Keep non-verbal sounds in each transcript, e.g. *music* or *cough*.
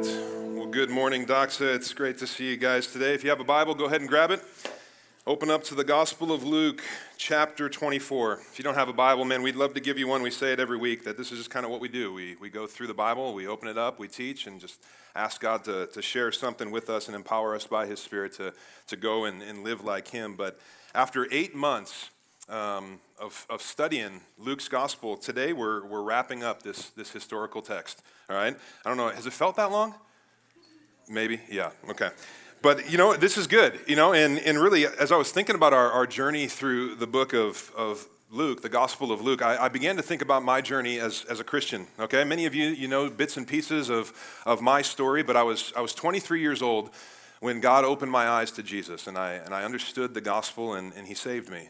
Well, good morning, Doxa. It's great to see you guys today. If you have a Bible, go ahead and grab it. Open up to the Gospel of Luke, chapter 24. If you don't have a Bible, man, we'd love to give you one. We say it every week that this is just kind of what we do. We, we go through the Bible, we open it up, we teach, and just ask God to, to share something with us and empower us by His Spirit to, to go and, and live like Him. But after eight months, um, of, of studying Luke's gospel, today we're, we're wrapping up this, this historical text. All right? I don't know, has it felt that long? Maybe? Yeah, okay. But you know, this is good, you know, and, and really, as I was thinking about our, our journey through the book of, of Luke, the Gospel of Luke, I, I, began to think about my journey as, as a Christian. Okay, many of you, you know bits and pieces of, of my story, but I was, I was 23 years old when God opened my eyes to Jesus, and I, and I understood the gospel, and, and He saved me.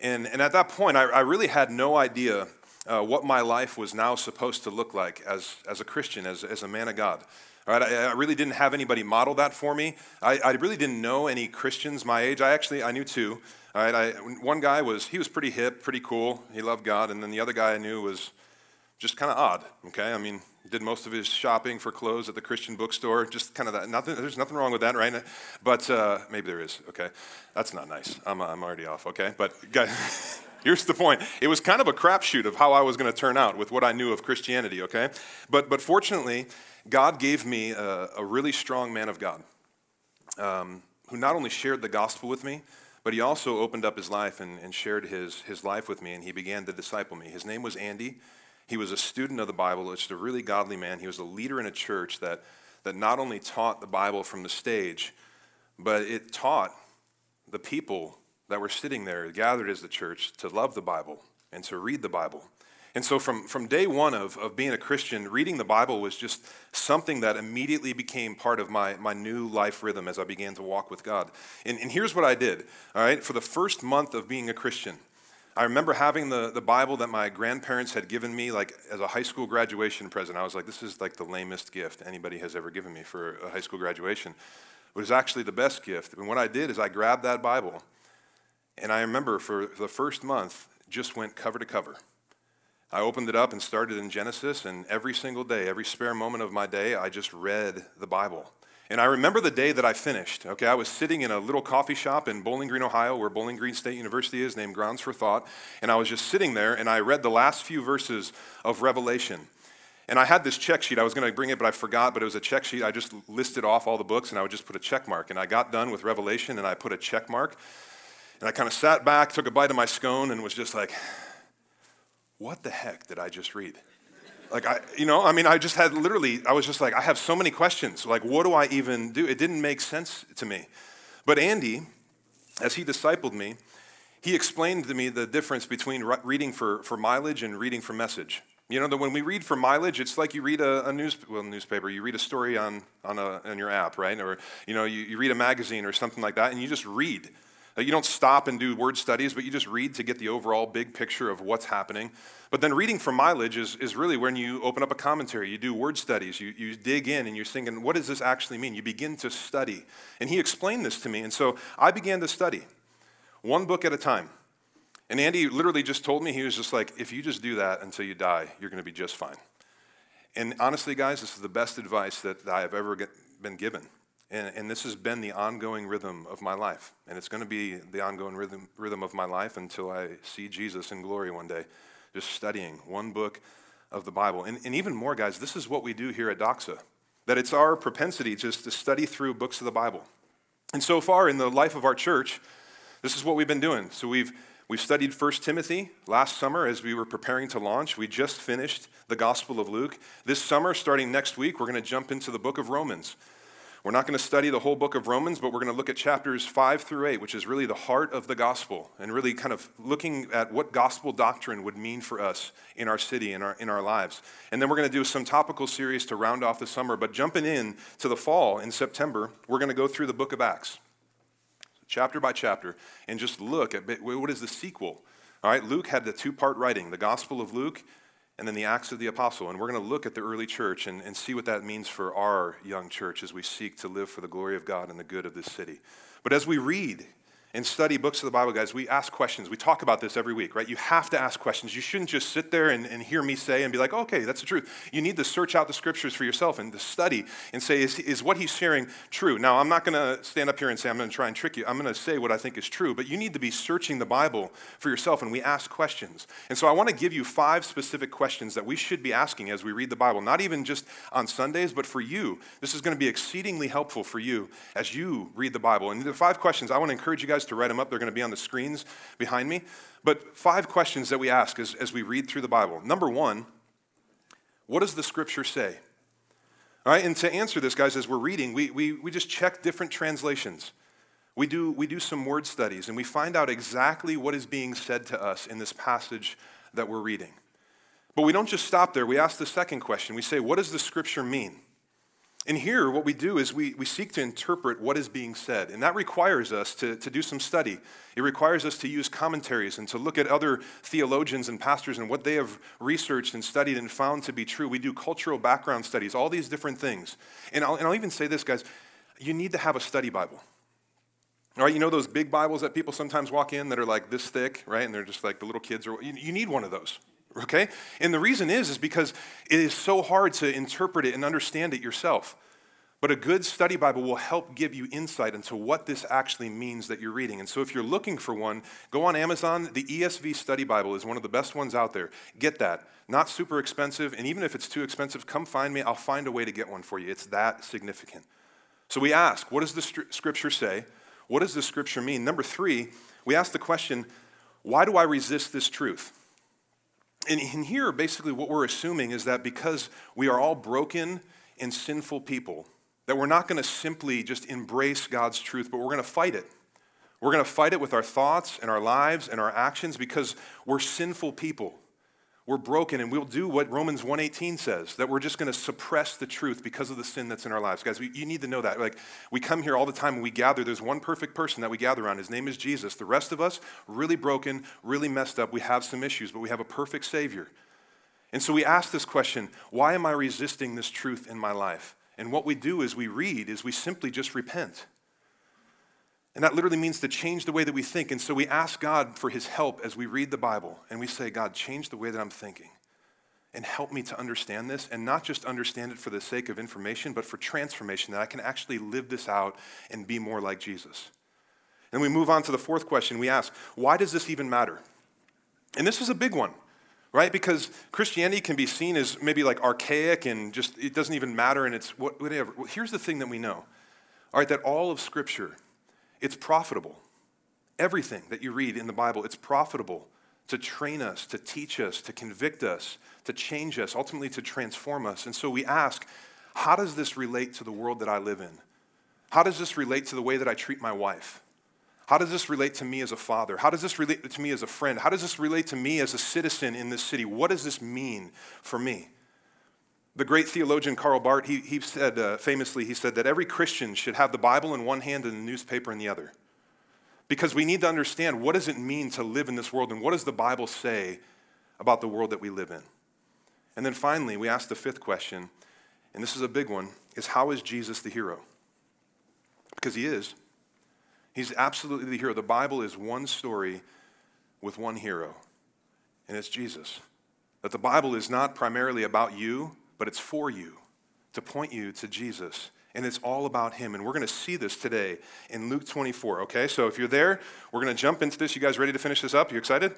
And, and at that point, I, I really had no idea uh, what my life was now supposed to look like as, as a Christian, as, as a man of God. Right, I, I really didn't have anybody model that for me. I, I really didn't know any Christians my age. I actually, I knew two. Right, I, one guy was, he was pretty hip, pretty cool. He loved God. And then the other guy I knew was just kind of odd, okay? I mean, did most of his shopping for clothes at the Christian bookstore, just kind of that. Nothing, there's nothing wrong with that, right? But uh, maybe there is, okay? That's not nice. I'm, I'm already off, okay? But guys, *laughs* here's the point. It was kind of a crapshoot of how I was going to turn out with what I knew of Christianity, okay? But, but fortunately, God gave me a, a really strong man of God um, who not only shared the gospel with me, but he also opened up his life and, and shared his, his life with me, and he began to disciple me. His name was Andy. He was a student of the Bible, just a really godly man. He was a leader in a church that, that not only taught the Bible from the stage, but it taught the people that were sitting there, gathered as the church, to love the Bible and to read the Bible. And so, from, from day one of, of being a Christian, reading the Bible was just something that immediately became part of my, my new life rhythm as I began to walk with God. And, and here's what I did, all right? For the first month of being a Christian, I remember having the, the Bible that my grandparents had given me, like as a high school graduation present. I was like, this is like the lamest gift anybody has ever given me for a high school graduation. It was actually the best gift. And what I did is I grabbed that Bible, and I remember for the first month, just went cover to cover. I opened it up and started in Genesis, and every single day, every spare moment of my day, I just read the Bible. And I remember the day that I finished. Okay, I was sitting in a little coffee shop in Bowling Green, Ohio, where Bowling Green State University is, named Grounds for Thought. And I was just sitting there, and I read the last few verses of Revelation. And I had this check sheet. I was going to bring it, but I forgot. But it was a check sheet. I just listed off all the books, and I would just put a check mark. And I got done with Revelation, and I put a check mark. And I kind of sat back, took a bite of my scone, and was just like, "What the heck did I just read?" Like, I, you know, I mean, I just had literally, I was just like, I have so many questions. Like, what do I even do? It didn't make sense to me. But Andy, as he discipled me, he explained to me the difference between reading for, for mileage and reading for message. You know, that when we read for mileage, it's like you read a, a news, well, newspaper, you read a story on, on, a, on your app, right? Or, you know, you, you read a magazine or something like that, and you just read. Uh, you don't stop and do word studies, but you just read to get the overall big picture of what's happening. But then reading for mileage is, is really when you open up a commentary, you do word studies, you, you dig in and you're thinking, what does this actually mean? You begin to study. And he explained this to me. And so I began to study, one book at a time. And Andy literally just told me, he was just like, if you just do that until you die, you're going to be just fine. And honestly, guys, this is the best advice that I have ever get, been given. And, and, this has been the ongoing rhythm of my life. And it's going to be the ongoing rhythm, rhythm of my life until I see Jesus in glory one day, just studying one book of the Bible. And, and even more, guys, this is what we do here at Doxa, that it's our propensity just to study through books of the Bible. And so far in the life of our church, this is what we've been doing. So we've, we've studied 1 Timothy last summer as we were preparing to launch. We just finished the Gospel of Luke. This summer, starting next week, we're going to jump into the book of Romans. We're not going to study the whole book of Romans, but we're going to look at chapters 5 through 8, which is really the heart of the gospel, and really kind of looking at what gospel doctrine would mean for us in our city, in our, in our lives. And then we're going to do some topical series to round off the summer. But jumping in to the fall in September, we're going to go through the book of Acts, chapter by chapter, and just look at what is the sequel. All right, Luke had the two part writing, the Gospel of Luke and then the Acts of the Apostle. And we're going to look at the early church and, and see what that means for our young church as we seek to live for the glory of God and the good of this city. But as we read and study books of the Bible, guys, we ask questions. We talk about this every week, right? You have to ask questions. You shouldn't just sit there and, and hear me say and be like, okay, that's the truth. You need to search out the scriptures for yourself and to study and say, is, is what he's sharing true? Now, I'm not going to stand up here and say, I'm going to try and trick you. I'm going to say what I think is true, but you need to be searching the Bible for yourself, and we ask questions. And so I want to give you five specific questions that we should be asking as we read the Bible, not even just on Sundays, but for you. This is going to be exceedingly helpful for you as you read the Bible. And the five questions, I want to encourage you guys to write them up. They're going to be on the screens behind me. But five questions that we ask as, as we read through the Bible. Number one, what does the scripture say? All right, and to answer this, guys, as we're reading, we, we, we just check different translations. We do, we do some word studies and we find out exactly what is being said to us in this passage that we're reading. But we don't just stop there. We ask the second question. We say, what does the scripture mean? And here, what we do is we, we seek to interpret what is being said. And that requires us to, to do some study. It requires us to use commentaries and to look at other theologians and pastors and what they have researched and studied and found to be true. We do cultural background studies, all these different things. And I'll, and I'll even say this, guys you need to have a study Bible. All right, you know those big Bibles that people sometimes walk in that are like this thick, right? And they're just like the little kids, or you, you need one of those okay? And the reason is is because it is so hard to interpret it and understand it yourself. But a good study Bible will help give you insight into what this actually means that you're reading. And so if you're looking for one, go on Amazon. The ESV Study Bible is one of the best ones out there. Get that. Not super expensive, and even if it's too expensive, come find me. I'll find a way to get one for you. It's that significant. So we ask, what does the scripture say? What does the scripture mean? Number 3, we ask the question, why do I resist this truth? And in here, basically, what we're assuming is that because we are all broken and sinful people, that we're not going to simply just embrace God's truth, but we're going to fight it. We're going to fight it with our thoughts and our lives and our actions because we're sinful people we're broken and we'll do what Romans 1:18 says that we're just going to suppress the truth because of the sin that's in our lives. Guys, we, you need to know that. Like we come here all the time and we gather there's one perfect person that we gather around. His name is Jesus. The rest of us really broken, really messed up. We have some issues, but we have a perfect savior. And so we ask this question, why am I resisting this truth in my life? And what we do is we read is we simply just repent. And that literally means to change the way that we think. And so we ask God for his help as we read the Bible. And we say, God, change the way that I'm thinking. And help me to understand this. And not just understand it for the sake of information, but for transformation, that I can actually live this out and be more like Jesus. And we move on to the fourth question. We ask, why does this even matter? And this is a big one, right? Because Christianity can be seen as maybe like archaic and just it doesn't even matter and it's whatever. Well, here's the thing that we know, all right, that all of Scripture it's profitable. Everything that you read in the Bible, it's profitable to train us, to teach us, to convict us, to change us, ultimately to transform us. And so we ask, how does this relate to the world that I live in? How does this relate to the way that I treat my wife? How does this relate to me as a father? How does this relate to me as a friend? How does this relate to me as a citizen in this city? What does this mean for me? The great theologian Karl Barth, he, he said uh, famously, he said that every Christian should have the Bible in one hand and the newspaper in the other. Because we need to understand what does it mean to live in this world and what does the Bible say about the world that we live in. And then finally, we ask the fifth question, and this is a big one, is how is Jesus the hero? Because he is. He's absolutely the hero. The Bible is one story with one hero, and it's Jesus. That the Bible is not primarily about you, but it's for you to point you to Jesus. And it's all about him. And we're going to see this today in Luke 24, okay? So if you're there, we're going to jump into this. You guys ready to finish this up? You excited?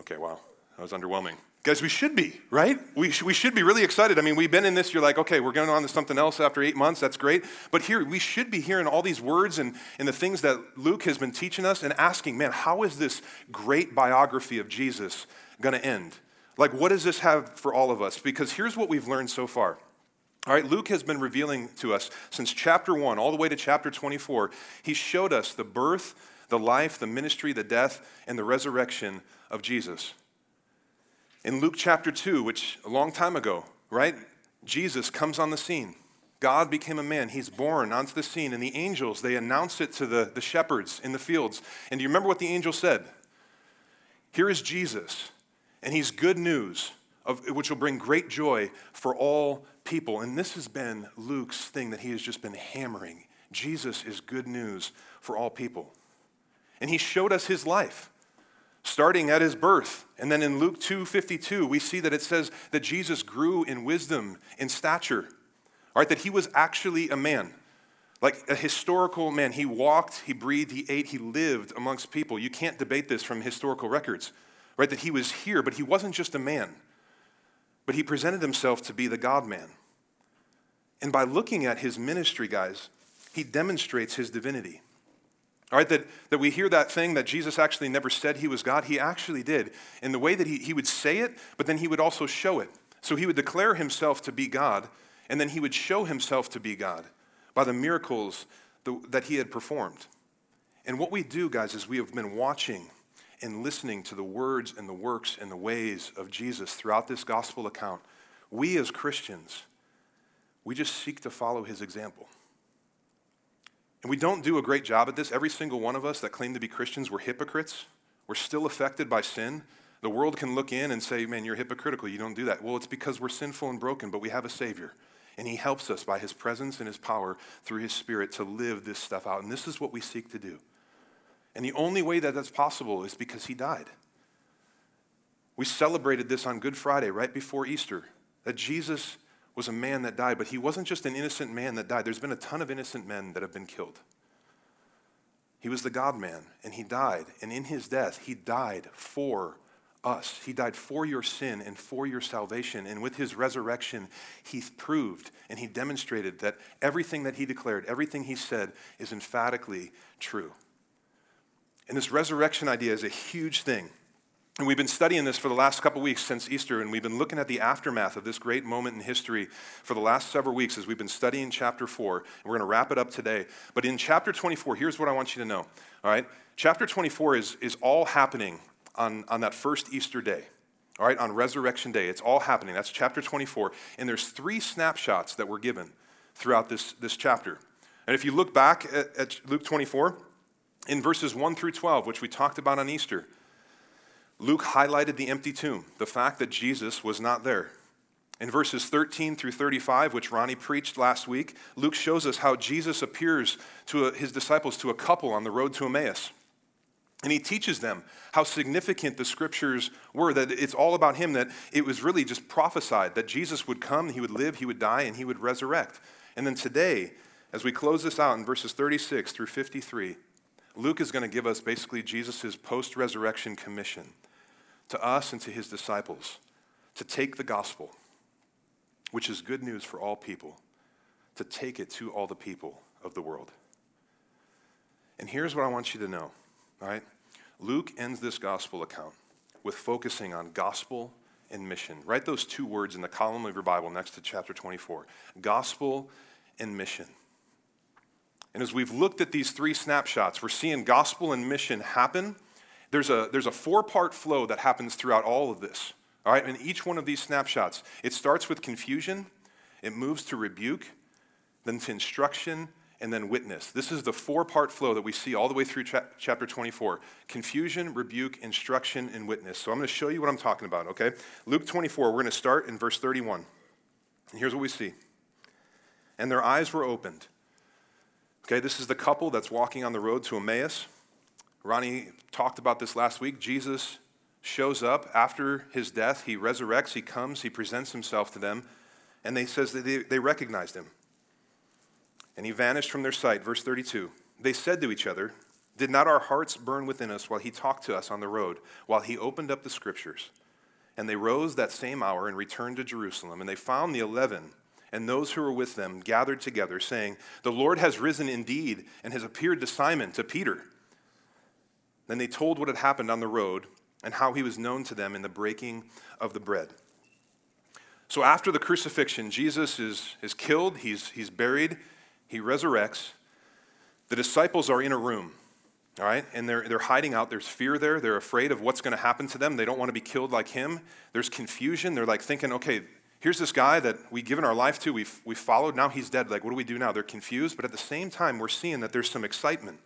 Okay, wow. That was underwhelming. Guys, we should be, right? We, sh- we should be really excited. I mean, we've been in this, you're like, okay, we're going on to something else after eight months. That's great. But here, we should be hearing all these words and, and the things that Luke has been teaching us and asking, man, how is this great biography of Jesus going to end? Like, what does this have for all of us? Because here's what we've learned so far. All right, Luke has been revealing to us since chapter 1 all the way to chapter 24. He showed us the birth, the life, the ministry, the death, and the resurrection of Jesus. In Luke chapter 2, which a long time ago, right, Jesus comes on the scene. God became a man. He's born onto the scene, and the angels, they announce it to the, the shepherds in the fields. And do you remember what the angel said? Here is Jesus and he's good news, of, which will bring great joy for all people. And this has been Luke's thing that he has just been hammering. Jesus is good news for all people. And he showed us his life, starting at his birth. And then in Luke 2:52, we see that it says that Jesus grew in wisdom, in stature. All right, that he was actually a man. Like a historical man. He walked, he breathed, he ate, he lived amongst people. You can't debate this from historical records. Right? That he was here, but he wasn't just a man. But he presented himself to be the God man. And by looking at his ministry, guys, he demonstrates his divinity. All right, that, that we hear that thing that Jesus actually never said he was God. He actually did in the way that he, he would say it, but then he would also show it. So he would declare himself to be God, and then he would show himself to be God by the miracles that he had performed. And what we do, guys, is we have been watching and listening to the words and the works and the ways of Jesus throughout this gospel account. We as Christians, we just seek to follow his example. And we don't do a great job at this. Every single one of us that claim to be Christians, we're hypocrites. We're still affected by sin. The world can look in and say, man, you're hypocritical. You don't do that. Well, it's because we're sinful and broken, but we have a Savior. And He helps us by His presence and His power through His Spirit to live this stuff out. And this is what we seek to do. And the only way that that's possible is because He died. We celebrated this on Good Friday, right before Easter, that Jesus was a man that died, but he wasn't just an innocent man that died. There's been a ton of innocent men that have been killed. He was the God man, and he died. And in his death, he died for us. He died for your sin and for your salvation. And with his resurrection, he proved and he demonstrated that everything that he declared, everything he said, is emphatically true. And this resurrection idea is a huge thing. And we've been studying this for the last couple weeks since Easter, and we've been looking at the aftermath of this great moment in history for the last several weeks as we've been studying chapter 4. And we're going to wrap it up today. But in chapter 24, here's what I want you to know. All right? Chapter 24 is, is all happening on, on that first Easter day. All right, on Resurrection Day. It's all happening. That's chapter 24. And there's three snapshots that were given throughout this, this chapter. And if you look back at, at Luke 24, in verses 1 through 12, which we talked about on Easter, Luke highlighted the empty tomb, the fact that Jesus was not there. In verses 13 through 35, which Ronnie preached last week, Luke shows us how Jesus appears to his disciples to a couple on the road to Emmaus. And he teaches them how significant the scriptures were, that it's all about him, that it was really just prophesied that Jesus would come, he would live, he would die, and he would resurrect. And then today, as we close this out in verses 36 through 53, Luke is going to give us basically Jesus' post resurrection commission to us and to his disciples to take the gospel, which is good news for all people, to take it to all the people of the world. And here's what I want you to know, all right? Luke ends this gospel account with focusing on gospel and mission. Write those two words in the column of your Bible next to chapter 24 gospel and mission. And as we've looked at these three snapshots, we're seeing gospel and mission happen there's a, there's a four part flow that happens throughout all of this. All right, in each one of these snapshots, it starts with confusion, it moves to rebuke, then to instruction, and then witness. This is the four part flow that we see all the way through cha- chapter 24 confusion, rebuke, instruction, and witness. So I'm going to show you what I'm talking about, okay? Luke 24, we're going to start in verse 31. And here's what we see. And their eyes were opened. Okay, this is the couple that's walking on the road to Emmaus. Ronnie talked about this last week. Jesus shows up after his death. He resurrects, he comes, he presents himself to them, and they says that they, they recognized him. And he vanished from their sight. Verse 32. They said to each other, Did not our hearts burn within us while he talked to us on the road, while he opened up the scriptures? And they rose that same hour and returned to Jerusalem. And they found the eleven and those who were with them gathered together, saying, The Lord has risen indeed and has appeared to Simon, to Peter. Then they told what had happened on the road and how he was known to them in the breaking of the bread. So after the crucifixion, Jesus is, is killed, he's, he's buried, he resurrects. The disciples are in a room, all right? And they're, they're hiding out. There's fear there. They're afraid of what's going to happen to them. They don't want to be killed like him. There's confusion. They're like thinking, okay, here's this guy that we've given our life to, we've, we've followed, now he's dead. Like, what do we do now? They're confused, but at the same time, we're seeing that there's some excitement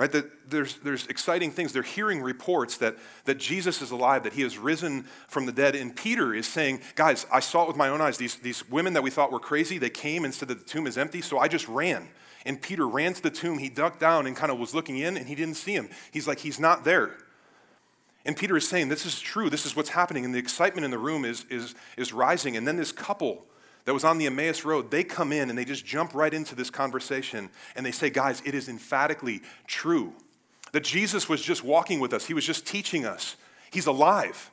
Right? That there's, there's exciting things. They're hearing reports that, that Jesus is alive, that he has risen from the dead. And Peter is saying, Guys, I saw it with my own eyes. These, these women that we thought were crazy, they came and said that the tomb is empty, so I just ran. And Peter ran to the tomb. He ducked down and kind of was looking in, and he didn't see him. He's like, He's not there. And Peter is saying, This is true. This is what's happening. And the excitement in the room is, is, is rising. And then this couple that was on the Emmaus Road, they come in and they just jump right into this conversation and they say, Guys, it is emphatically true that Jesus was just walking with us, He was just teaching us, He's alive.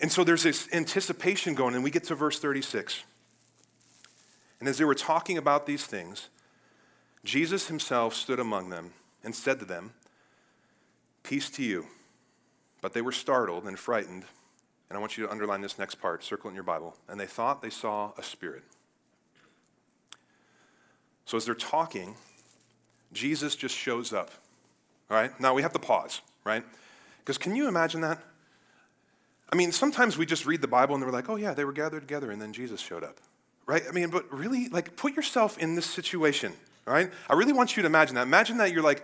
And so there's this anticipation going, and we get to verse 36. And as they were talking about these things, Jesus himself stood among them and said to them, Peace to you. But they were startled and frightened and I want you to underline this next part, circle it in your Bible. And they thought they saw a spirit. So as they're talking, Jesus just shows up. All right? Now we have to pause, right? Because can you imagine that? I mean, sometimes we just read the Bible and we're like, oh, yeah, they were gathered together and then Jesus showed up, right? I mean, but really, like, put yourself in this situation, right? I really want you to imagine that. Imagine that you're like,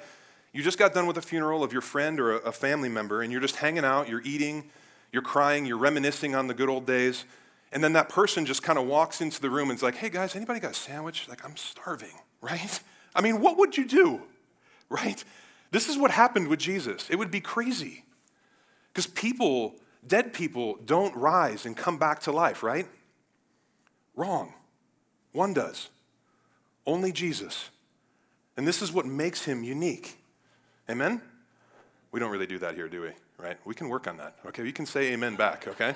you just got done with a funeral of your friend or a family member and you're just hanging out, you're eating, you're crying, you're reminiscing on the good old days. And then that person just kind of walks into the room and is like, hey guys, anybody got a sandwich? Like, I'm starving, *laughs* right? I mean, what would you do, *laughs* right? This is what happened with Jesus. It would be crazy. Because people, dead people, don't rise and come back to life, right? Wrong. One does. Only Jesus. And this is what makes him unique. Amen? We don't really do that here, do we? right? We can work on that, okay? You can say amen back, okay?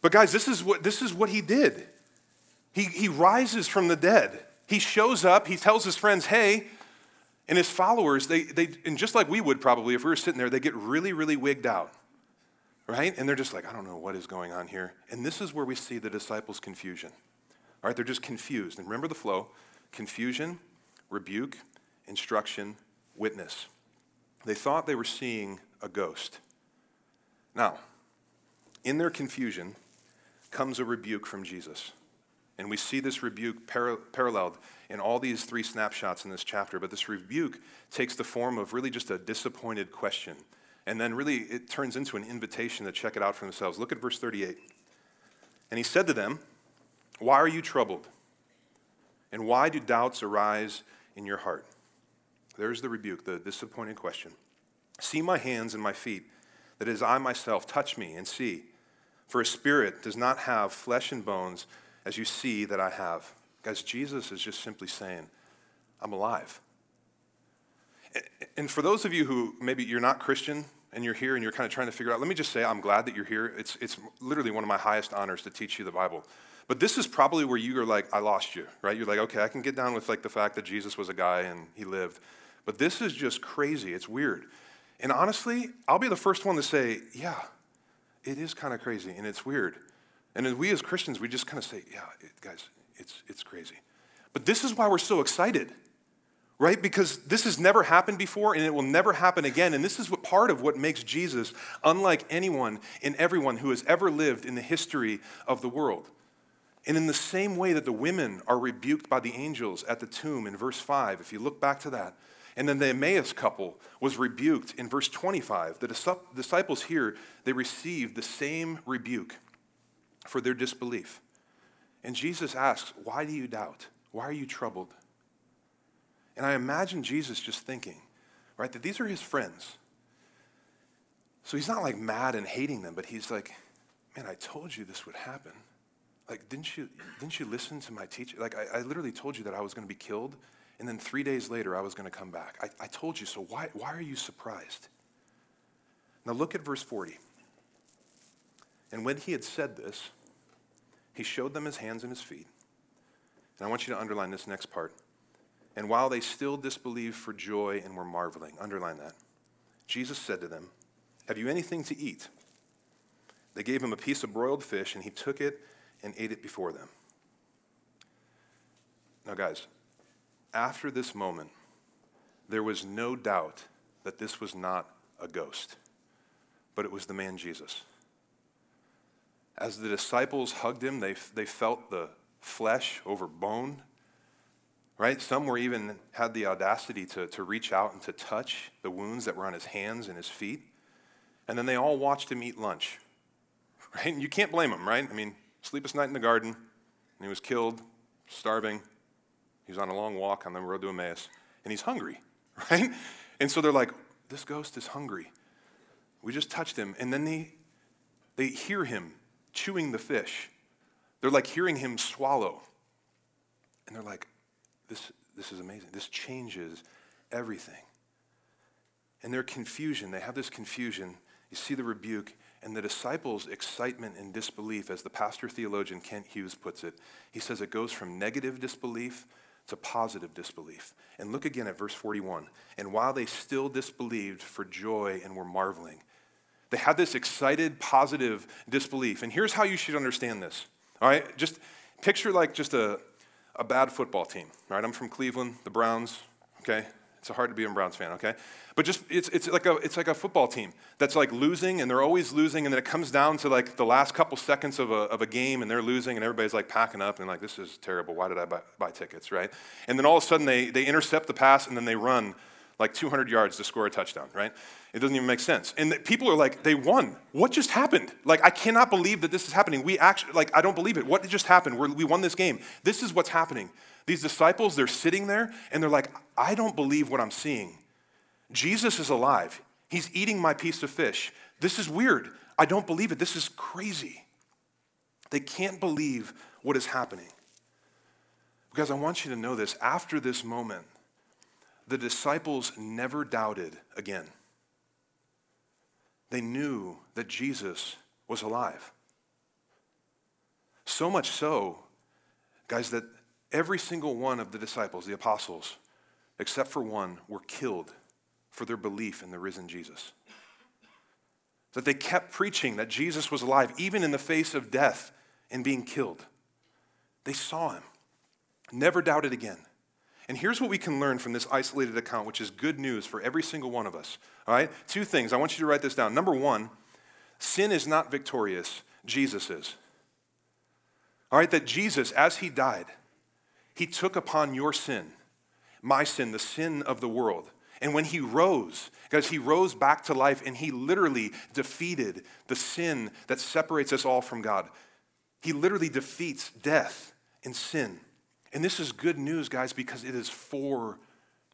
But guys, this is what, this is what he did. He, he rises from the dead. He shows up, he tells his friends, hey, and his followers, they, they, and just like we would probably if we were sitting there, they get really, really wigged out, right? And they're just like, I don't know what is going on here. And this is where we see the disciples' confusion. All right, they're just confused. And remember the flow confusion, rebuke, instruction, witness. They thought they were seeing a ghost. Now, in their confusion comes a rebuke from Jesus. And we see this rebuke par- paralleled in all these three snapshots in this chapter. But this rebuke takes the form of really just a disappointed question. And then really it turns into an invitation to check it out for themselves. Look at verse 38. And he said to them, Why are you troubled? And why do doubts arise in your heart? There's the rebuke, the disappointed question. See my hands and my feet, that is, I myself, touch me and see. For a spirit does not have flesh and bones as you see that I have. Guys, Jesus is just simply saying, I'm alive. And for those of you who maybe you're not Christian and you're here and you're kind of trying to figure out, let me just say, I'm glad that you're here. It's, it's literally one of my highest honors to teach you the Bible. But this is probably where you are like, I lost you, right? You're like, okay, I can get down with like the fact that Jesus was a guy and he lived. But this is just crazy. It's weird. And honestly, I'll be the first one to say, yeah, it is kind of crazy and it's weird. And we as Christians, we just kind of say, yeah, it, guys, it's, it's crazy. But this is why we're so excited, right? Because this has never happened before and it will never happen again. And this is what part of what makes Jesus unlike anyone and everyone who has ever lived in the history of the world. And in the same way that the women are rebuked by the angels at the tomb in verse 5, if you look back to that, and then the Emmaus couple was rebuked in verse 25. The disciples here, they received the same rebuke for their disbelief. And Jesus asks, Why do you doubt? Why are you troubled? And I imagine Jesus just thinking, right, that these are his friends. So he's not like mad and hating them, but he's like, Man, I told you this would happen. Like, didn't you, didn't you listen to my teacher? Like, I, I literally told you that I was going to be killed and then three days later I was going to come back. I, I told you, so why, why are you surprised? Now look at verse 40. And when he had said this, he showed them his hands and his feet. And I want you to underline this next part. And while they still disbelieved for joy and were marveling, underline that. Jesus said to them, Have you anything to eat? They gave him a piece of broiled fish, and he took it and ate it before them. Now, guys, after this moment, there was no doubt that this was not a ghost, but it was the man Jesus. As the disciples hugged him, they, they felt the flesh over bone, right? Some were even had the audacity to, to reach out and to touch the wounds that were on his hands and his feet. And then they all watched him eat lunch, right? And you can't blame him, right? I mean, sleepless night in the garden, and he was killed, starving. He was on a long walk on the road to Emmaus, and he's hungry, *laughs* right? And so they're like, this ghost is hungry. We just touched him. And then they, they hear him chewing the fish. They're like hearing him swallow. And they're like, this, this is amazing. This changes everything. And their confusion, they have this confusion. You see the rebuke, and the disciples' excitement and disbelief, as the pastor theologian Kent Hughes puts it, he says it goes from negative disbelief to positive disbelief. And look again at verse 41. And while they still disbelieved for joy and were marveling, they had this excited, positive disbelief. And here's how you should understand this. All right, just picture like just a, a bad football team. Right, I'm from Cleveland, the Browns. Okay, it's hard to be a Browns fan. Okay, but just it's, it's like a it's like a football team that's like losing and they're always losing and then it comes down to like the last couple seconds of a, of a game and they're losing and everybody's like packing up and like this is terrible. Why did i buy, buy tickets right? And then all of a sudden they, they intercept the pass and then they run like 200 yards to score a touchdown right? It doesn't even make sense. And people are like they won. What just happened? Like i cannot believe that this is happening. We actually like i don't believe it. What just happened? We're, we won this game. This is what's happening these disciples they're sitting there and they're like i don't believe what i'm seeing Jesus is alive. He's eating my piece of fish. This is weird. I don't believe it. This is crazy. They can't believe what is happening. Because I want you to know this after this moment, the disciples never doubted again. They knew that Jesus was alive. So much so, guys, that every single one of the disciples, the apostles, except for one, were killed for their belief in the risen Jesus. That they kept preaching that Jesus was alive, even in the face of death and being killed. They saw him, never doubted again. And here's what we can learn from this isolated account, which is good news for every single one of us. All right? Two things. I want you to write this down. Number one, sin is not victorious, Jesus is. All right? That Jesus, as he died, he took upon your sin, my sin, the sin of the world. And when he rose, guys, he rose back to life and he literally defeated the sin that separates us all from God. He literally defeats death and sin. And this is good news, guys, because it is for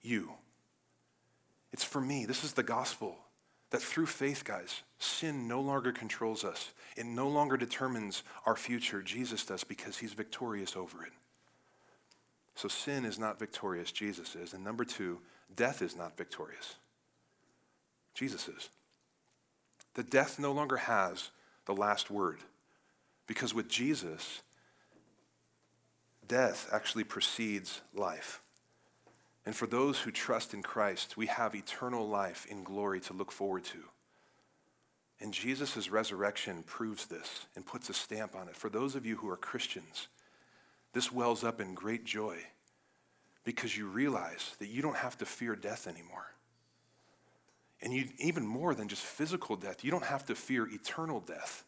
you. It's for me. This is the gospel that through faith, guys, sin no longer controls us. It no longer determines our future. Jesus does because he's victorious over it. So sin is not victorious, Jesus is. And number two, Death is not victorious. Jesus is. The death no longer has the last word because with Jesus, death actually precedes life. And for those who trust in Christ, we have eternal life in glory to look forward to. And Jesus' resurrection proves this and puts a stamp on it. For those of you who are Christians, this wells up in great joy because you realize that you don't have to fear death anymore. And you, even more than just physical death, you don't have to fear eternal death,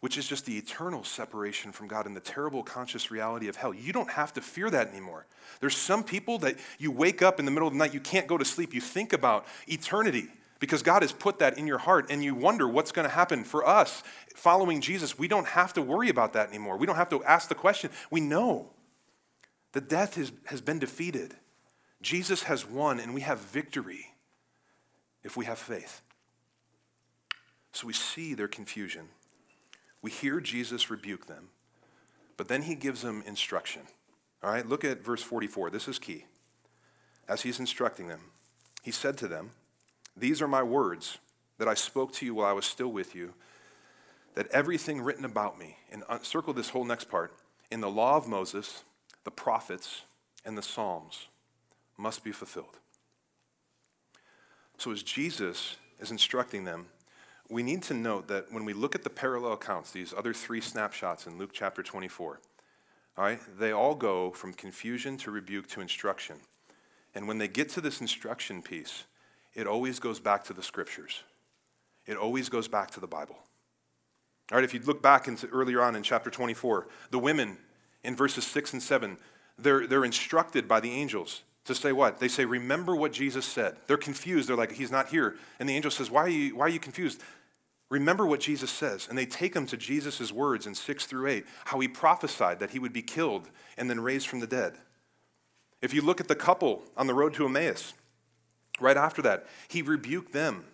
which is just the eternal separation from God and the terrible conscious reality of hell. You don't have to fear that anymore. There's some people that you wake up in the middle of the night, you can't go to sleep, you think about eternity because God has put that in your heart and you wonder what's going to happen. For us, following Jesus, we don't have to worry about that anymore. We don't have to ask the question. We know. The death is, has been defeated. Jesus has won, and we have victory if we have faith. So we see their confusion. We hear Jesus rebuke them, but then he gives them instruction. All right, look at verse 44. This is key. As he's instructing them, he said to them, These are my words that I spoke to you while I was still with you, that everything written about me, and circle this whole next part, in the law of Moses, the prophets, and the Psalms must be fulfilled. So, as Jesus is instructing them, we need to note that when we look at the parallel accounts, these other three snapshots in Luke chapter 24, all right, they all go from confusion to rebuke to instruction. And when they get to this instruction piece, it always goes back to the scriptures. It always goes back to the Bible. All right, if you look back into earlier on in chapter 24, the women in verses 6 and 7, they're, they're instructed by the angels to say what? They say, Remember what Jesus said. They're confused. They're like, He's not here. And the angel says, Why are you, why are you confused? Remember what Jesus says. And they take him to Jesus' words in 6 through 8, how he prophesied that he would be killed and then raised from the dead. If you look at the couple on the road to Emmaus, right after that, he rebuked them.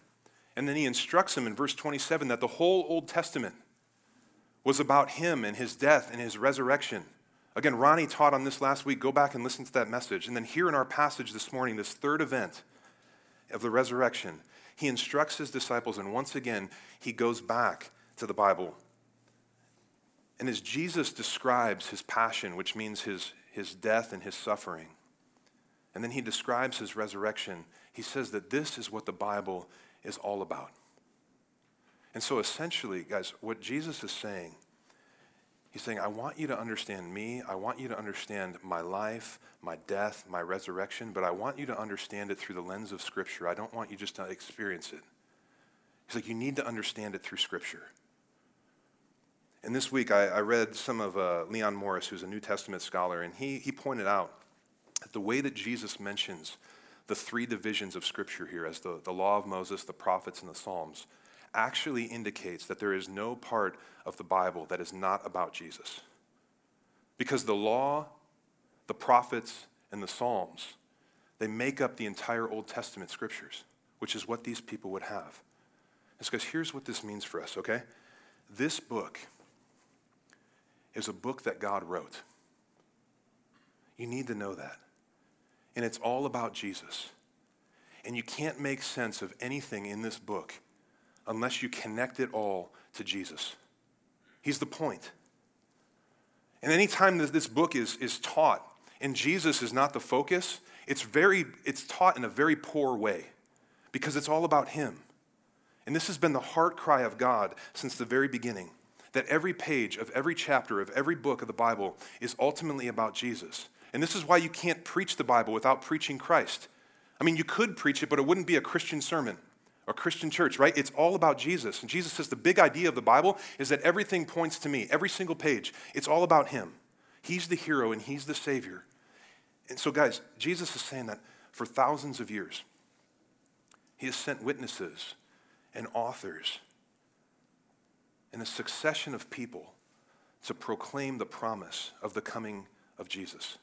And then he instructs them in verse 27 that the whole Old Testament was about him and his death and his resurrection. Again, Ronnie taught on this last week. Go back and listen to that message. And then here in our passage this morning, this third event of the resurrection, he instructs his disciples, and once again, he goes back to the Bible. And as Jesus describes his passion, which means his, his death and his suffering, and then he describes his resurrection, he says that this is what the Bible is all about. And so essentially, guys, what Jesus is saying He's saying, I want you to understand me. I want you to understand my life, my death, my resurrection, but I want you to understand it through the lens of Scripture. I don't want you just to experience it. He's like, you need to understand it through Scripture. And this week, I, I read some of uh, Leon Morris, who's a New Testament scholar, and he, he pointed out that the way that Jesus mentions the three divisions of Scripture here as the, the law of Moses, the prophets, and the Psalms actually indicates that there is no part of the Bible that is not about Jesus. Because the law, the prophets, and the Psalms, they make up the entire Old Testament scriptures, which is what these people would have. It's because here's what this means for us, okay? This book is a book that God wrote. You need to know that. And it's all about Jesus. And you can't make sense of anything in this book unless you connect it all to Jesus. He's the point. And anytime that this book is, is taught and Jesus is not the focus, it's, very, it's taught in a very poor way because it's all about Him. And this has been the heart cry of God since the very beginning that every page of every chapter of every book of the Bible is ultimately about Jesus. And this is why you can't preach the Bible without preaching Christ. I mean, you could preach it, but it wouldn't be a Christian sermon or Christian church, right? It's all about Jesus. And Jesus says the big idea of the Bible is that everything points to me, every single page. It's all about Him. He's the hero and He's the Savior. And so, guys, Jesus is saying that for thousands of years, He has sent witnesses and authors and a succession of people to proclaim the promise of the coming of Jesus.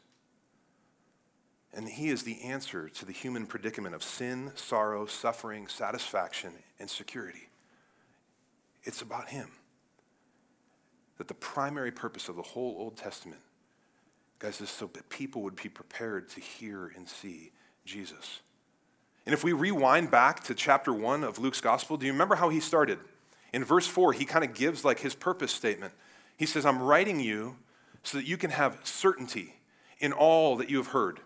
And he is the answer to the human predicament of sin, sorrow, suffering, satisfaction, and security. It's about him. That the primary purpose of the whole Old Testament, guys, is so that people would be prepared to hear and see Jesus. And if we rewind back to chapter one of Luke's gospel, do you remember how he started? In verse four, he kind of gives like his purpose statement. He says, I'm writing you so that you can have certainty in all that you have heard.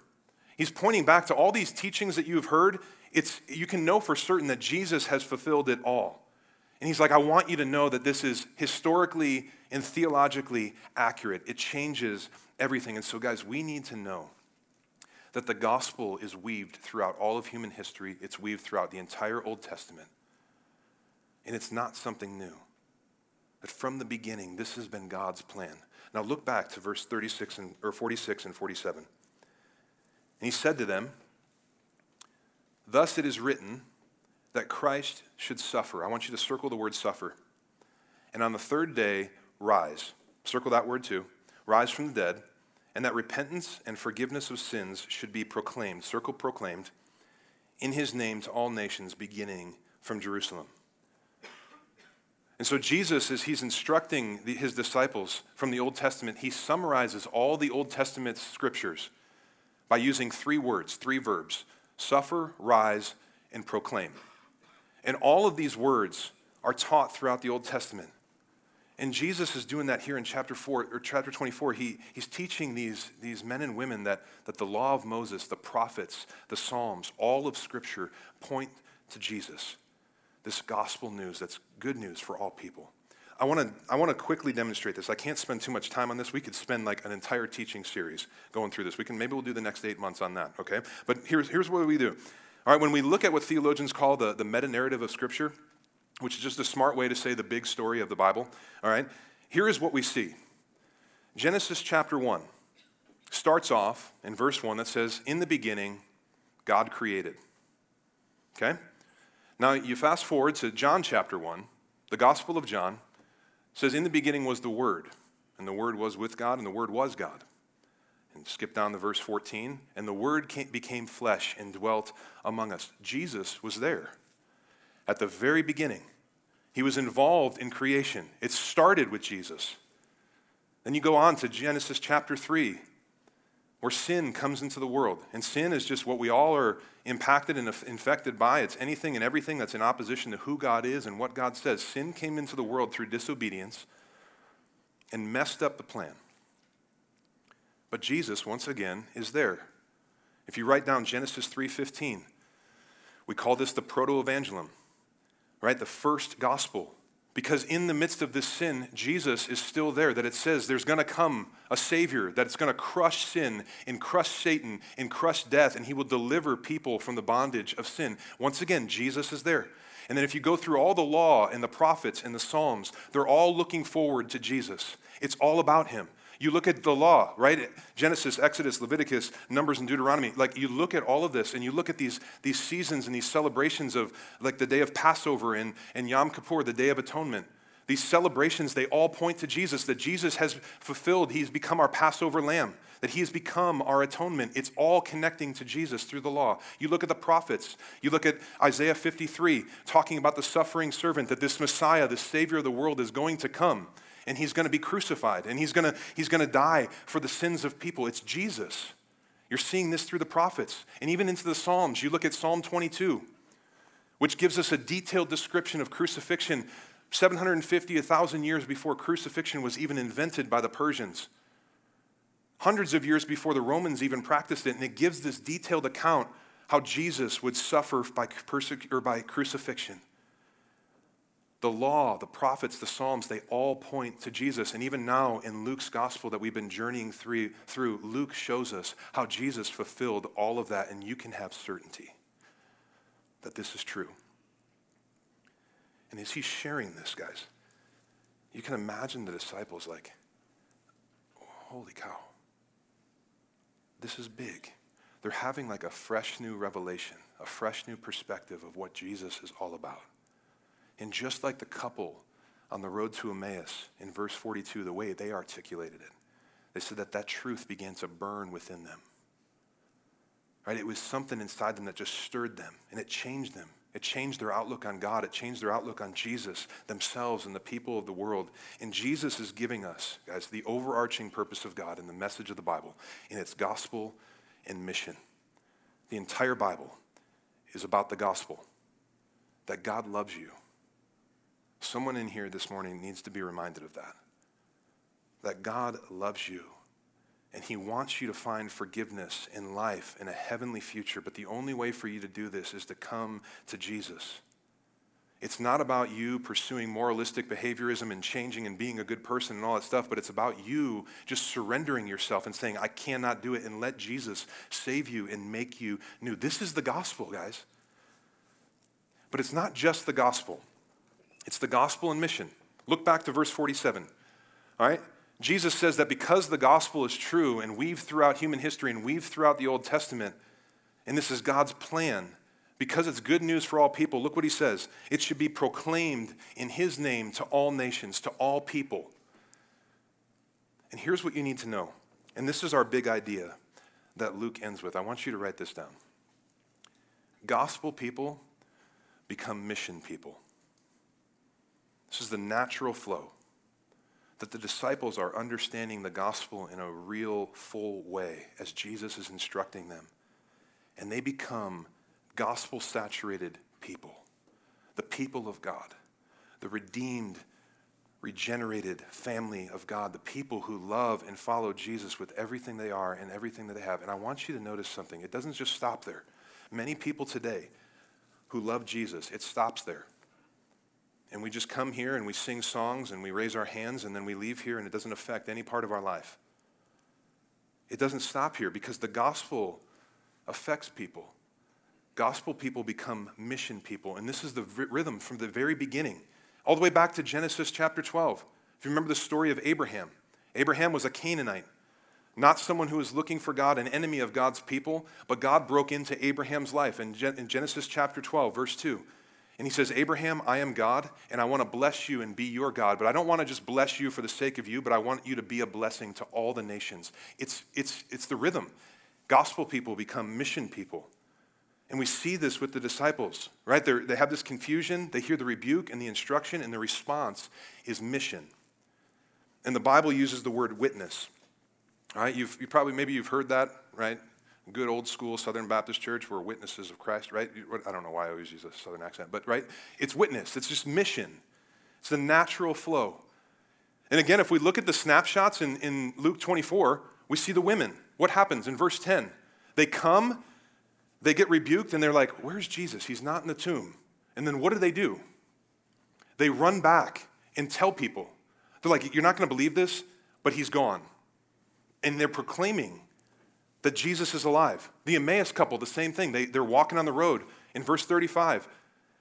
He's pointing back to all these teachings that you've heard. It's, you can know for certain that Jesus has fulfilled it all. And he's like, I want you to know that this is historically and theologically accurate. It changes everything. And so, guys, we need to know that the gospel is weaved throughout all of human history, it's weaved throughout the entire Old Testament. And it's not something new. That from the beginning, this has been God's plan. Now, look back to verse 36 and, or 46 and 47. And he said to them, Thus it is written that Christ should suffer. I want you to circle the word suffer. And on the third day, rise. Circle that word too. Rise from the dead. And that repentance and forgiveness of sins should be proclaimed. Circle proclaimed. In his name to all nations, beginning from Jerusalem. And so, Jesus, as he's instructing the, his disciples from the Old Testament, he summarizes all the Old Testament scriptures by using three words, three verbs suffer, rise, and proclaim. And all of these words are taught throughout the Old Testament. And Jesus is doing that here in chapter 4 or chapter 24. He, he's teaching these, these men and women that, that the law of Moses, the prophets, the Psalms, all of Scripture point to Jesus. This gospel news that's good news for all people. I want to I want to quickly demonstrate this. I can't spend too much time on this. We could spend like an entire teaching series going through this. We can maybe we'll do the next eight months on that. Okay, but here's here's what we do. All right, when we look at what theologians call the, the meta narrative of Scripture, which is just a smart way to say the big story of the Bible, all right, here is what we see Genesis chapter 1 starts off in verse 1 that says, In the beginning, God created. Okay? Now, you fast forward to John chapter 1, the Gospel of John says, In the beginning was the Word, and the Word was with God, and the Word was God. And skip down to verse 14, and the Word came, became flesh and dwelt among us. Jesus was there at the very beginning. He was involved in creation. It started with Jesus. Then you go on to Genesis chapter 3, where sin comes into the world. And sin is just what we all are impacted and infected by. It's anything and everything that's in opposition to who God is and what God says. Sin came into the world through disobedience and messed up the plan. But Jesus, once again, is there. If you write down Genesis 3:15, we call this the proto-evangelium, right? The first gospel. Because in the midst of this sin, Jesus is still there. That it says there's going to come a Savior, that it's going to crush sin and crush Satan and crush death, and He will deliver people from the bondage of sin. Once again, Jesus is there. And then if you go through all the law and the prophets and the Psalms, they're all looking forward to Jesus. It's all about Him. You look at the law, right? Genesis, Exodus, Leviticus, Numbers, and Deuteronomy. Like you look at all of this and you look at these, these seasons and these celebrations of like the day of Passover and, and Yom Kippur, the Day of Atonement. These celebrations, they all point to Jesus, that Jesus has fulfilled. He's become our Passover lamb, that he has become our atonement. It's all connecting to Jesus through the law. You look at the prophets, you look at Isaiah 53, talking about the suffering servant, that this Messiah, the Savior of the world, is going to come and he's going to be crucified and he's going to, he's going to die for the sins of people. It's Jesus. You're seeing this through the prophets and even into the Psalms. You look at Psalm 22, which gives us a detailed description of crucifixion 750, 1,000 years before crucifixion was even invented by the Persians. Hundreds of years before the Romans even practiced it, and it gives this detailed account how Jesus would suffer by, persecu- or by crucifixion. The law, the prophets, the Psalms, they all point to Jesus. And even now in Luke's gospel that we've been journeying through, Luke shows us how Jesus fulfilled all of that, and you can have certainty that this is true. And as he's sharing this, guys, you can imagine the disciples like, holy cow, this is big. They're having like a fresh new revelation, a fresh new perspective of what Jesus is all about. And just like the couple on the road to Emmaus in verse 42, the way they articulated it, they said that that truth began to burn within them. Right? It was something inside them that just stirred them and it changed them. It changed their outlook on God. It changed their outlook on Jesus, themselves, and the people of the world. And Jesus is giving us, guys, the overarching purpose of God and the message of the Bible in its gospel and mission. The entire Bible is about the gospel that God loves you Someone in here this morning needs to be reminded of that. That God loves you and He wants you to find forgiveness in life and a heavenly future. But the only way for you to do this is to come to Jesus. It's not about you pursuing moralistic behaviorism and changing and being a good person and all that stuff, but it's about you just surrendering yourself and saying, I cannot do it, and let Jesus save you and make you new. This is the gospel, guys. But it's not just the gospel. It's the gospel and mission. Look back to verse 47. All right? Jesus says that because the gospel is true and weaved throughout human history and weaved throughout the Old Testament, and this is God's plan, because it's good news for all people, look what he says. It should be proclaimed in his name to all nations, to all people. And here's what you need to know. And this is our big idea that Luke ends with. I want you to write this down. Gospel people become mission people. This is the natural flow. That the disciples are understanding the gospel in a real, full way as Jesus is instructing them. And they become gospel saturated people, the people of God, the redeemed, regenerated family of God, the people who love and follow Jesus with everything they are and everything that they have. And I want you to notice something. It doesn't just stop there. Many people today who love Jesus, it stops there and we just come here and we sing songs and we raise our hands and then we leave here and it doesn't affect any part of our life. It doesn't stop here because the gospel affects people. Gospel people become mission people. And this is the rhythm from the very beginning, all the way back to Genesis chapter 12. If you remember the story of Abraham, Abraham was a Canaanite, not someone who was looking for God, an enemy of God's people, but God broke into Abraham's life in, in Genesis chapter 12, verse 2. And he says, Abraham, I am God, and I want to bless you and be your God. But I don't want to just bless you for the sake of you, but I want you to be a blessing to all the nations. It's, it's, it's the rhythm. Gospel people become mission people. And we see this with the disciples, right? They're, they have this confusion, they hear the rebuke and the instruction, and the response is mission. And the Bible uses the word witness. Right, you've, you probably, maybe you've heard that, right? Good old school Southern Baptist church, we're witnesses of Christ, right? I don't know why I always use a Southern accent, but right? It's witness, it's just mission, it's the natural flow. And again, if we look at the snapshots in, in Luke 24, we see the women. What happens in verse 10? They come, they get rebuked, and they're like, Where's Jesus? He's not in the tomb. And then what do they do? They run back and tell people. They're like, You're not going to believe this, but he's gone and they're proclaiming that Jesus is alive. The Emmaus couple, the same thing. They, they're walking on the road in verse 35.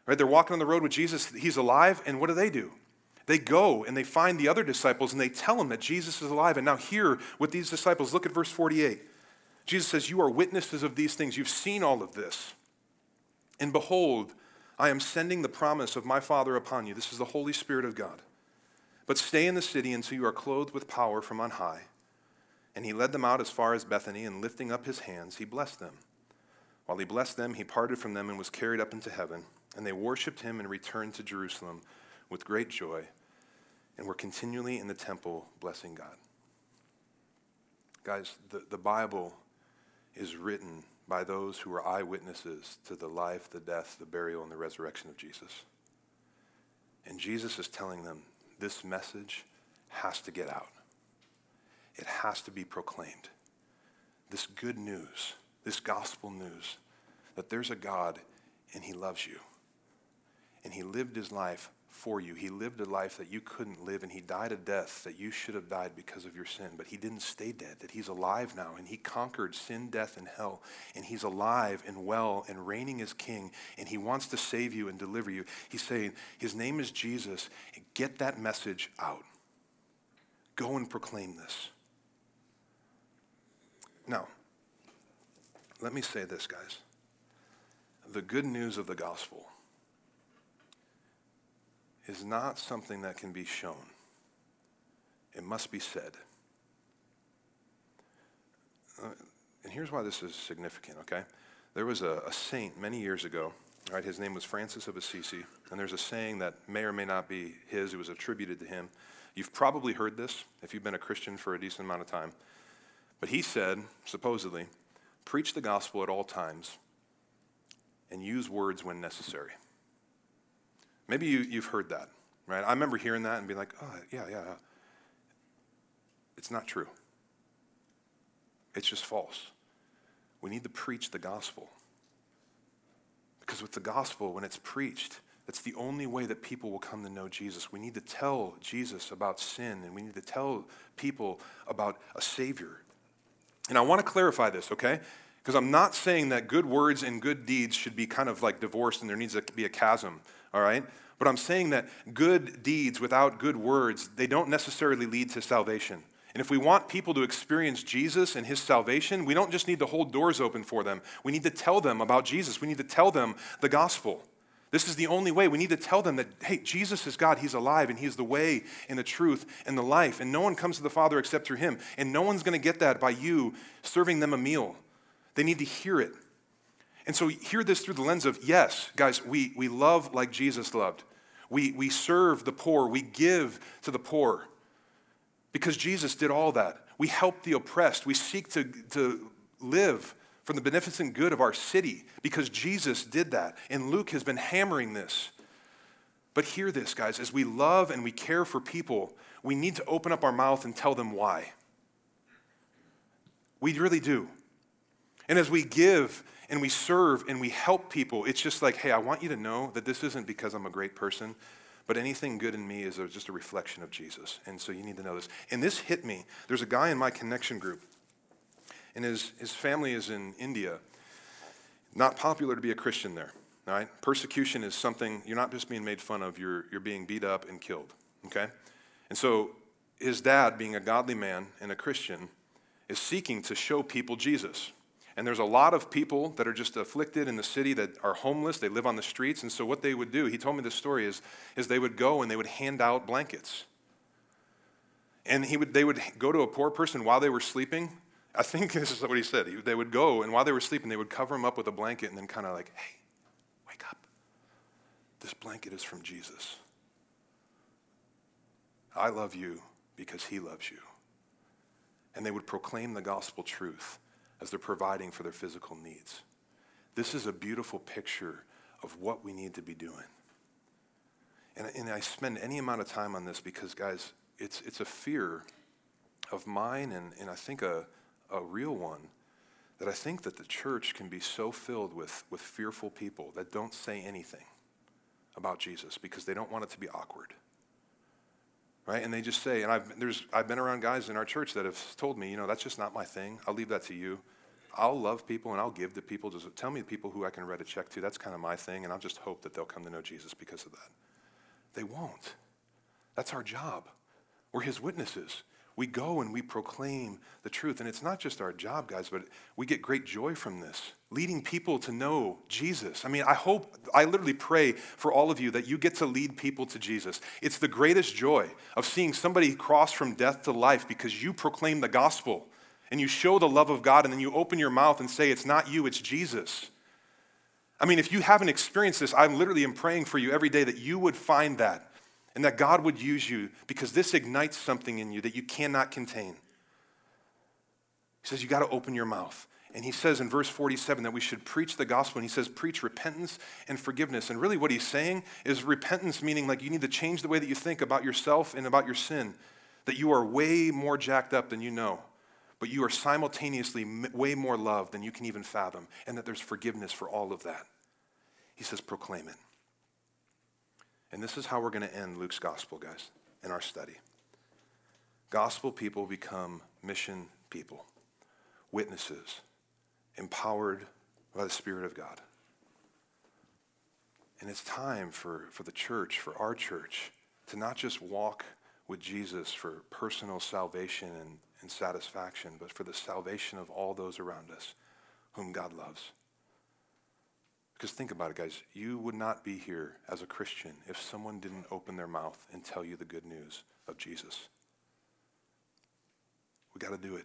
Right? They're walking on the road with Jesus. He's alive. And what do they do? They go and they find the other disciples and they tell them that Jesus is alive. And now, here with these disciples, look at verse 48. Jesus says, You are witnesses of these things. You've seen all of this. And behold, I am sending the promise of my Father upon you. This is the Holy Spirit of God. But stay in the city until you are clothed with power from on high. And he led them out as far as Bethany, and lifting up his hands, he blessed them. While he blessed them, he parted from them and was carried up into heaven. And they worshiped him and returned to Jerusalem with great joy, and were continually in the temple blessing God. Guys, the, the Bible is written by those who were eyewitnesses to the life, the death, the burial, and the resurrection of Jesus. And Jesus is telling them this message has to get out it has to be proclaimed. This good news, this gospel news, that there's a God and He loves you. And He lived His life for you. He lived a life that you couldn't live, and He died a death that you should have died because of your sin. But He didn't stay dead, that He's alive now, and He conquered sin, death, and hell. And He's alive and well and reigning as King, and He wants to save you and deliver you. He's saying, His name is Jesus. Get that message out. Go and proclaim this. Now, let me say this, guys. The good news of the gospel is not something that can be shown, it must be said. Uh, and here's why this is significant, okay? There was a, a saint many years ago, right? His name was Francis of Assisi, and there's a saying that may or may not be his, it was attributed to him. You've probably heard this if you've been a Christian for a decent amount of time. But he said, supposedly, preach the gospel at all times and use words when necessary. Maybe you, you've heard that, right? I remember hearing that and being like, oh, yeah, yeah. It's not true. It's just false. We need to preach the gospel. Because with the gospel, when it's preached, that's the only way that people will come to know Jesus. We need to tell Jesus about sin, and we need to tell people about a Savior and I want to clarify this, okay? Because I'm not saying that good words and good deeds should be kind of like divorced and there needs to be a chasm, all right? But I'm saying that good deeds without good words, they don't necessarily lead to salvation. And if we want people to experience Jesus and his salvation, we don't just need to hold doors open for them. We need to tell them about Jesus. We need to tell them the gospel. This is the only way. We need to tell them that, hey, Jesus is God. He's alive, and He's the way and the truth and the life. And no one comes to the Father except through Him. And no one's going to get that by you serving them a meal. They need to hear it. And so hear this through the lens of, yes, guys, we, we love like Jesus loved. We, we serve the poor. We give to the poor because Jesus did all that. We help the oppressed. We seek to, to live from the beneficent good of our city because Jesus did that. And Luke has been hammering this. But hear this, guys. As we love and we care for people, we need to open up our mouth and tell them why. We really do. And as we give and we serve and we help people, it's just like, hey, I want you to know that this isn't because I'm a great person, but anything good in me is just a reflection of Jesus. And so you need to know this. And this hit me. There's a guy in my connection group and his, his family is in India. Not popular to be a Christian there. Right? Persecution is something, you're not just being made fun of, you're, you're being beat up and killed. Okay? And so his dad, being a godly man and a Christian, is seeking to show people Jesus. And there's a lot of people that are just afflicted in the city that are homeless. They live on the streets. And so, what they would do, he told me this story, is, is they would go and they would hand out blankets. And he would, they would go to a poor person while they were sleeping. I think *laughs* this is what he said. They would go, and while they were sleeping, they would cover them up with a blanket and then kind of like, hey, wake up. This blanket is from Jesus. I love you because he loves you. And they would proclaim the gospel truth as they're providing for their physical needs. This is a beautiful picture of what we need to be doing. And, and I spend any amount of time on this because, guys, it's, it's a fear of mine and, and I think a, a real one that I think that the church can be so filled with, with fearful people that don't say anything about Jesus because they don't want it to be awkward. Right? And they just say, and I've, there's, I've been around guys in our church that have told me, you know, that's just not my thing. I'll leave that to you. I'll love people and I'll give to people. Just tell me the people who I can write a check to. That's kind of my thing, and I'll just hope that they'll come to know Jesus because of that. They won't. That's our job. We're his witnesses. We go and we proclaim the truth. And it's not just our job, guys, but we get great joy from this, leading people to know Jesus. I mean, I hope, I literally pray for all of you that you get to lead people to Jesus. It's the greatest joy of seeing somebody cross from death to life because you proclaim the gospel and you show the love of God and then you open your mouth and say, It's not you, it's Jesus. I mean, if you haven't experienced this, I'm literally am praying for you every day that you would find that and that God would use you because this ignites something in you that you cannot contain. He says, You got to open your mouth. And he says in verse 47 that we should preach the gospel. And he says, preach repentance and forgiveness. And really, what he's saying is repentance, meaning like you need to change the way that you think about yourself and about your sin, that you are way more jacked up than you know, but you are simultaneously way more loved than you can even fathom, and that there's forgiveness for all of that. He says, proclaim it. And this is how we're going to end Luke's gospel, guys, in our study. Gospel people become mission people, witnesses, empowered by the Spirit of God. And it's time for, for the church, for our church, to not just walk with Jesus for personal salvation and, and satisfaction, but for the salvation of all those around us whom God loves. Because think about it, guys. You would not be here as a Christian if someone didn't open their mouth and tell you the good news of Jesus. We got to do it.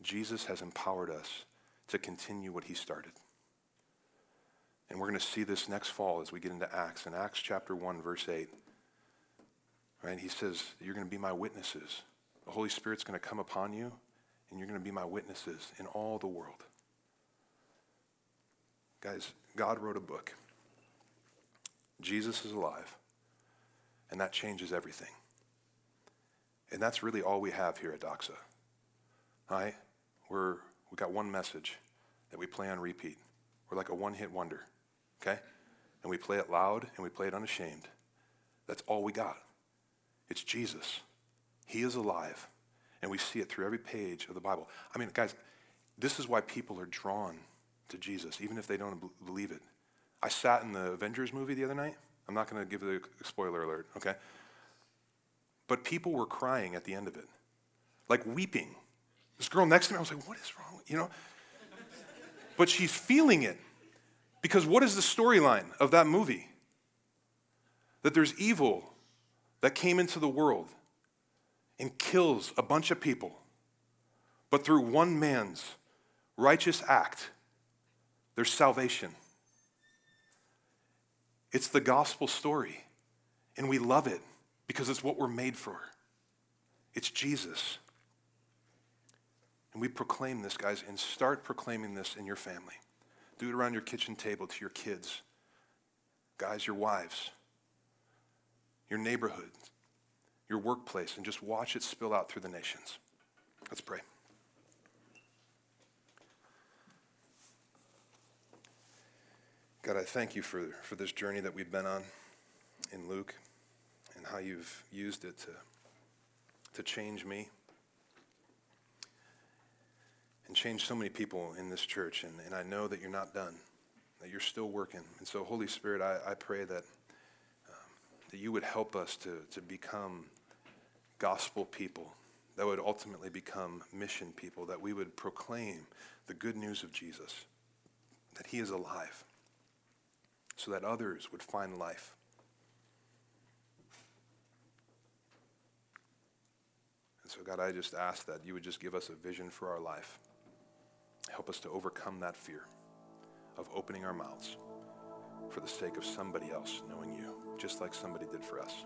Jesus has empowered us to continue what he started. And we're going to see this next fall as we get into Acts. In Acts chapter 1, verse 8, right, he says, You're going to be my witnesses. The Holy Spirit's going to come upon you, and you're going to be my witnesses in all the world. Guys, God wrote a book. Jesus is alive. And that changes everything. And that's really all we have here at Doxa. All right? We're, we got one message that we play on repeat. We're like a one hit wonder, okay? And we play it loud and we play it unashamed. That's all we got. It's Jesus. He is alive. And we see it through every page of the Bible. I mean, guys, this is why people are drawn to Jesus, even if they don't believe it. I sat in the Avengers movie the other night. I'm not going to give the spoiler alert, okay? But people were crying at the end of it, like weeping. This girl next to me, I was like, what is wrong? You know? but she's feeling it. Because what is the storyline of that movie? That there's evil that came into the world and kills a bunch of people. But through one man's righteous act, there's salvation. It's the gospel story, and we love it because it's what we're made for. It's Jesus. And we proclaim this, guys, and start proclaiming this in your family. Do it around your kitchen table to your kids, guys, your wives, your neighborhood, your workplace, and just watch it spill out through the nations. Let's pray. God, I thank you for, for this journey that we've been on in Luke and how you've used it to, to change me and change so many people in this church. And, and I know that you're not done, that you're still working. And so, Holy Spirit, I, I pray that, um, that you would help us to, to become gospel people, that would ultimately become mission people, that we would proclaim the good news of Jesus, that he is alive, so that others would find life. And so, God, I just ask that you would just give us a vision for our life. Help us to overcome that fear of opening our mouths for the sake of somebody else knowing you, just like somebody did for us.